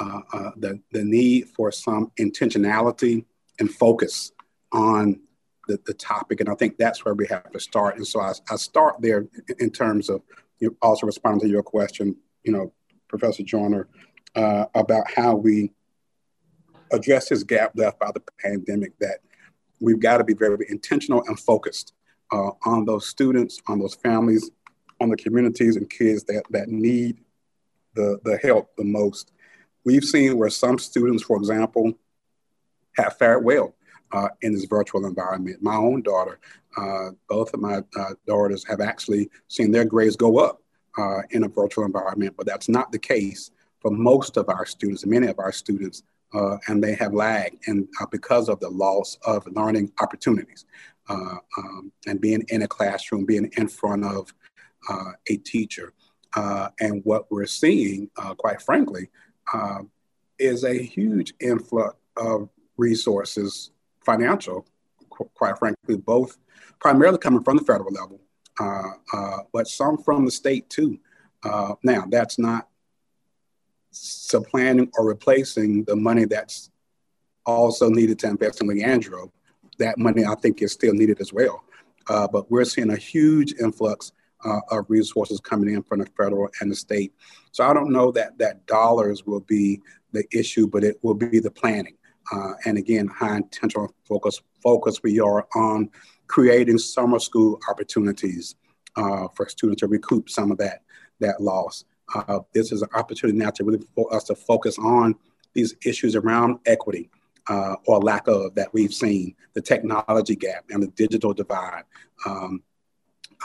C: uh, uh, the, the need for some intentionality and focus on the, the topic. And I think that's where we have to start. And so I, I start there in terms of you know, also responding to your question, you know, Professor Joyner, uh, about how we address this gap left by the pandemic that we've got to be very, intentional and focused uh, on those students, on those families, on the communities and kids that, that need the, the help the most. We've seen where some students, for example, have fared well uh, in this virtual environment. My own daughter, uh, both of my uh, daughters have actually seen their grades go up uh, in a virtual environment, but that's not the case for most of our students, many of our students uh, and they have lagged and uh, because of the loss of learning opportunities uh, um, and being in a classroom, being in front of uh, a teacher. Uh, and what we're seeing, uh, quite frankly, is a huge influx of resources, financial, qu- quite frankly, both primarily coming from the federal level, but some from the state too. now, that's not supplanting or replacing the money that's also needed to invest in Leandro. That money, I think, is still needed as well. Uh, but we're seeing a huge influx uh, of resources coming in from the federal and the state. So I don't know that that dollars will be the issue, but it will be the planning. Uh, and again, high intentional focus focus we are on creating summer school opportunities uh, for students to recoup some of that that loss uh, this is an opportunity now to really for us to focus on these issues around equity uh, or lack of that we've seen, the technology gap and the digital divide, um,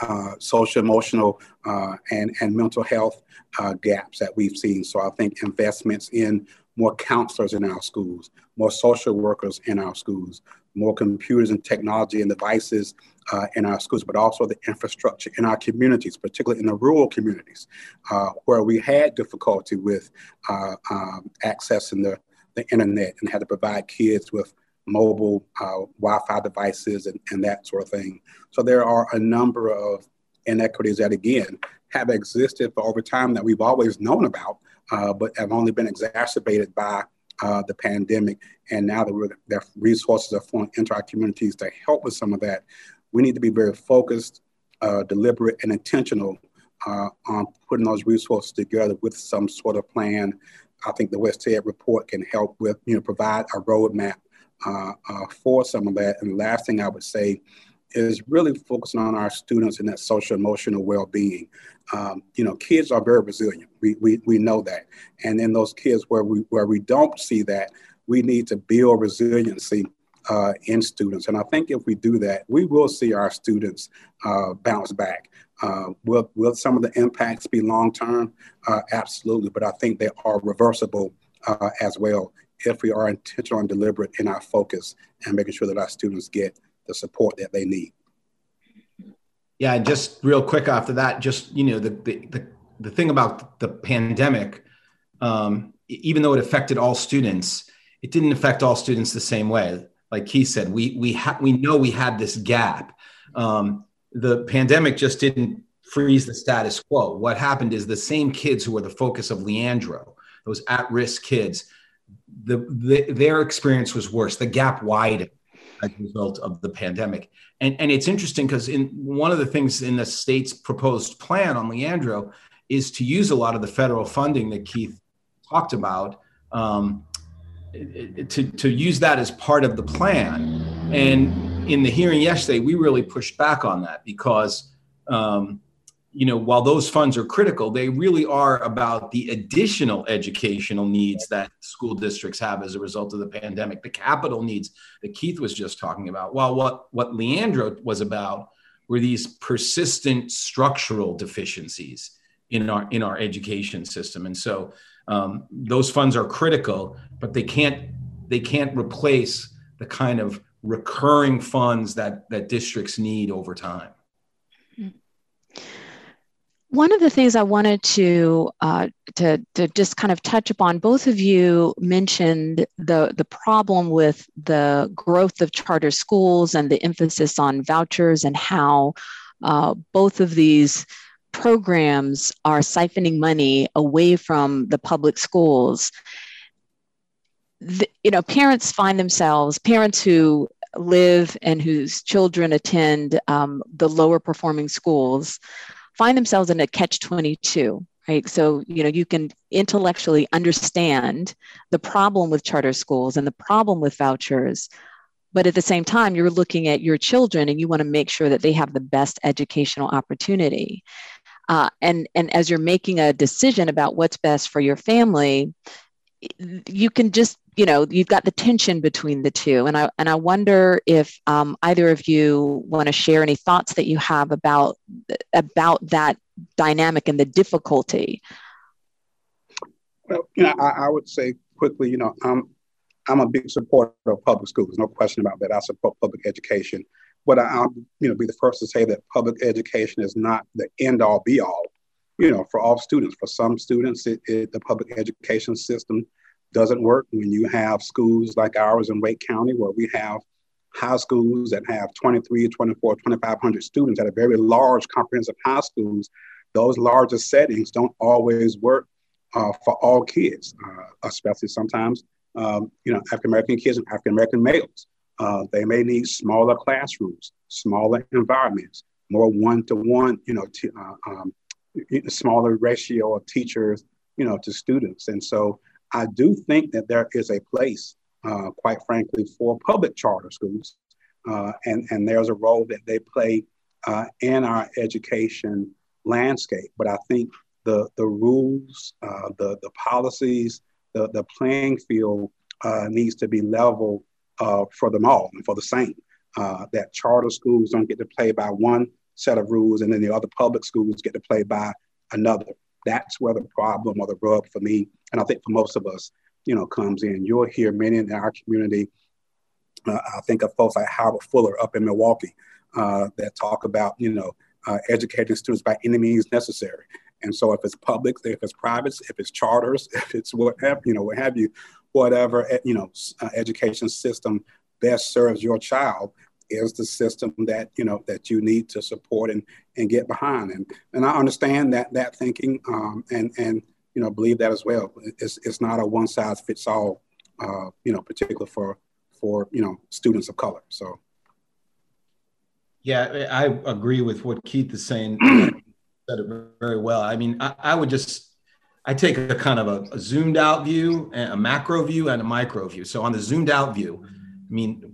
C: uh, social, emotional, uh, and, and mental health uh, gaps that we've seen. So I think investments in more counselors in our schools, more social workers in our schools, more computers and technology and devices uh, in our schools, but also the infrastructure in our communities, particularly in the rural communities, uh, where we had difficulty with uh, um, accessing the, the internet and had to provide kids with mobile uh, Wi-Fi devices and, and that sort of thing. So there are a number of inequities that, again, have existed for over time that we've always known about, uh, but have only been exacerbated by uh, the pandemic. And now that their resources are flowing into our communities to help with some of that, we need to be very focused, uh, deliberate, and intentional uh, on putting those resources together with some sort of plan. I think the WestEd report can help with, you know, provide a roadmap uh, uh, for some of that. And the last thing I would say is really focusing on our students and that social emotional well-being. Um, you know, kids are very resilient. We, we, we know that. And in those kids where we where we don't see that, we need to build resiliency uh, in students. And I think if we do that, we will see our students uh, bounce back. Uh, will, will some of the impacts be long term? Uh, absolutely. But I think they are reversible uh, as well if we are intentional and deliberate in our focus and making sure that our students get the support that they need.
D: Yeah, just real quick after that, just you know the the the, the thing about the pandemic, um, even though it affected all students, it didn't affect all students the same way. Like he said, we we ha- we know we had this gap. Um, the pandemic just didn't freeze the status quo. What happened is the same kids who were the focus of Leandro, those at-risk kids, the, the their experience was worse. The gap widened as a result of the pandemic. And, and it's interesting because in one of the things in the state's proposed plan on Leandro is to use a lot of the federal funding that Keith talked about um, to, to use that as part of the plan. And in the hearing yesterday, we really pushed back on that because um, you know, while those funds are critical, they really are about the additional educational needs that school districts have as a result of the pandemic, the capital needs that Keith was just talking about. While what, what Leandro was about were these persistent structural deficiencies in our in our education system. And so um, those funds are critical, but they can't they can't replace the kind of recurring funds that that districts need over time.
B: One of the things I wanted to, uh, to, to just kind of touch upon, both of you mentioned the, the problem with the growth of charter schools and the emphasis on vouchers and how uh, both of these programs are siphoning money away from the public schools. The, you know, parents find themselves, parents who live and whose children attend um, the lower performing schools find themselves in a catch 22 right? So you know you can intellectually understand the problem with charter schools and the problem with vouchers but at the same time you're looking at your children and you want to make sure that they have the best educational opportunity. Uh, and and as you're making a decision about what's best for your family you can just you know you've got the tension between the two. And i and i wonder if um, either of you want to share any thoughts that you have about about that dynamic and the difficulty?
C: Well you know i, I would say quickly you know i'm i'm a big supporter of public schools no question about that. I support public education. But I, will you know be the first to say that public education is not the end all be all you know for all students for some students it, it, the public education system doesn't work when you have schools like ours in Wake County, where we have high schools that have 23, 24, 2,500 students at a very large comprehensive high schools. Those larger settings don't always work uh, for all kids, uh, especially sometimes, um, you know, African American kids and African American males. Uh, they may need smaller classrooms, smaller environments, more one-to-one, you know, t- uh, um, smaller ratio of teachers, you know, to students. And so I do think that there is a place, uh, quite frankly, for public charter schools, uh, and and there's a role that they play uh, in our education landscape. But I think the the rules, uh, the the policies, the the playing field uh, needs to be level uh, for them all and for the same. that charter schools don't get to play by one set of rules, and then the other public schools get to play by another. That's where the problem or the rub for me, and I think for most of us, you know, comes in. You'll hear many in our community. Uh, I think of folks like Howard Fuller up in Milwaukee uh, that talk about, you know, uh, educating students by any means necessary. And so, if it's public, if it's private, if it's charters, if it's whatever, you know, what have you, whatever, eh, you know, uh, education system best serves your child, is the system that you know that you need to support and and get behind and and I understand that that thinking um, and and you know believe that as well it's, it's not a one size fits all uh, you know, particular for for you know students of color. So.
D: Yeah, I agree with what Keith is saying. said it very well. I mean, I, I would just I take a kind of a, a, zoomed out view, and a macro view, and a micro view. So on the zoomed out view, I mean,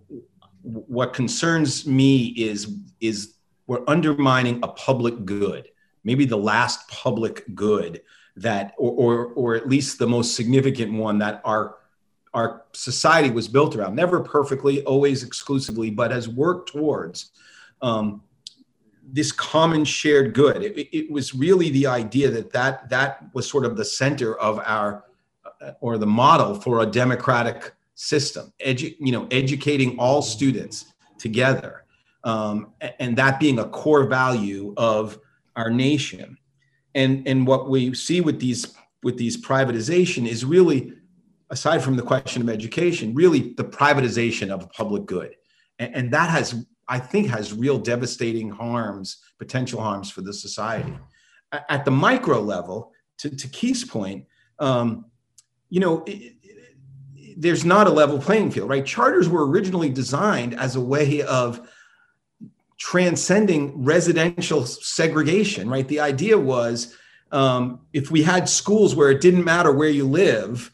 D: what concerns me is is we're undermining a public good, maybe the last public good that, or or, or at least the most significant one that our our society was built around. Never perfectly, always exclusively, but has worked towards. Um, this common shared good. It, it, was really the idea that, that that was sort of the center of our uh, or the model for a democratic system. Edu, you know, educating all students together, um, and that being a core value of our nation. And and what we see with these with these privatization is really, aside from the question of education, really the privatization of a public good, and, and that has I think has real devastating harms, potential harms for the society. At the micro level, to, to Keith's point, um, you know, it, there's not a level playing field, right? Charters were originally designed as a way of transcending residential segregation, right? The idea was um, if we had schools where it didn't matter where you live,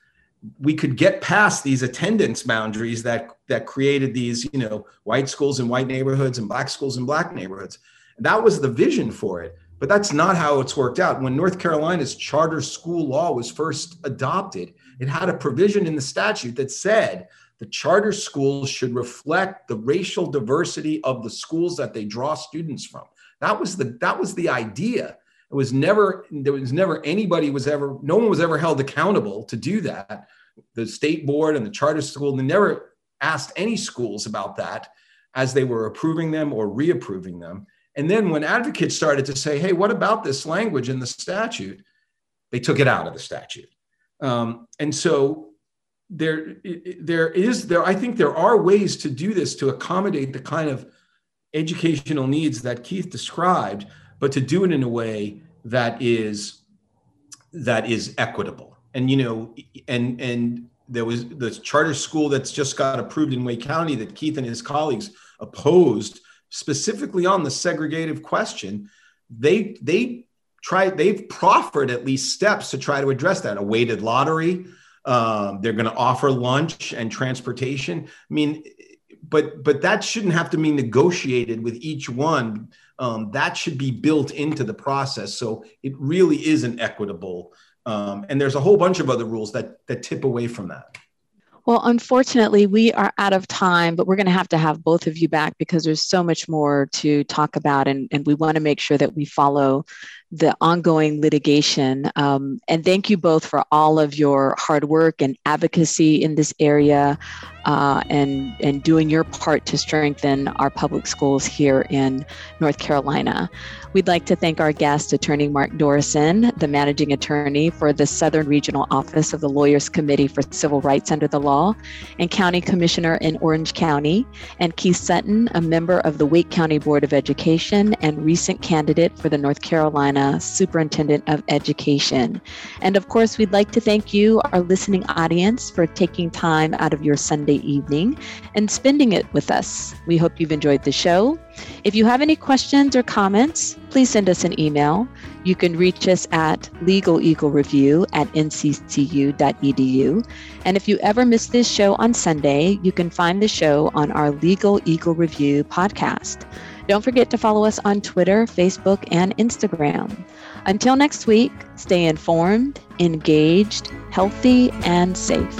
D: we could get past these attendance boundaries that that created these you know white schools in white neighborhoods and black schools in black neighborhoods that was the vision for it but that's not how it's worked out when north carolina's charter school law was first adopted it had a provision in the statute that said the charter schools should reflect the racial diversity of the schools that they draw students from that was the that was the idea it was never there was never anybody was ever no one was ever held accountable to do that. The state board and the charter school they never asked any schools about that as they were approving them or reapproving them. And then when advocates started to say, "Hey, what about this language in the statute?" They took it out of the statute. Um, and so there, there is there. I think there are ways to do this to accommodate the kind of educational needs that Keith described but to do it in a way that is that is equitable. And you know, and and there was the charter school that's just got approved in Wake County that Keith and his colleagues opposed specifically on the segregative question. They they tried they've proffered at least steps to try to address that. A weighted lottery. Um, they're going to offer lunch and transportation. I mean, but but that shouldn't have to be negotiated with each one um, that should be built into the process. So it really is an equitable. Um, and there's a whole bunch of other rules that that tip away from that.
B: Well, unfortunately, we are out of time, but we're going to have to have both of you back because there's so much more to talk about, and, and we want to make sure that we follow the ongoing litigation. Um, and thank you both for all of your hard work and advocacy in this area uh, and, and doing your part to strengthen our public schools here in North Carolina. We'd like to thank our guest, Attorney Mark Dorosin, the managing attorney for the Southern Regional Office of the Lawyers Committee for Civil Rights Under the Law, and County Commissioner in Orange County, and Keith Sutton, a member of the Wake County Board of Education and recent candidate for the North Carolina Superintendent of Education. And of course, we'd like to thank you, our listening audience, for taking time out of your Sunday evening and spending it with us. We hope you've enjoyed the show. If you have any questions or comments, please send us an email. You can reach us at legaleaglereview at nccu.edu. And if you ever miss this show on Sunday, you can find the show on our Legal Eagle Review podcast. Don't forget to follow us on Twitter, Facebook, and Instagram. Until next week, stay informed, engaged, healthy, and safe.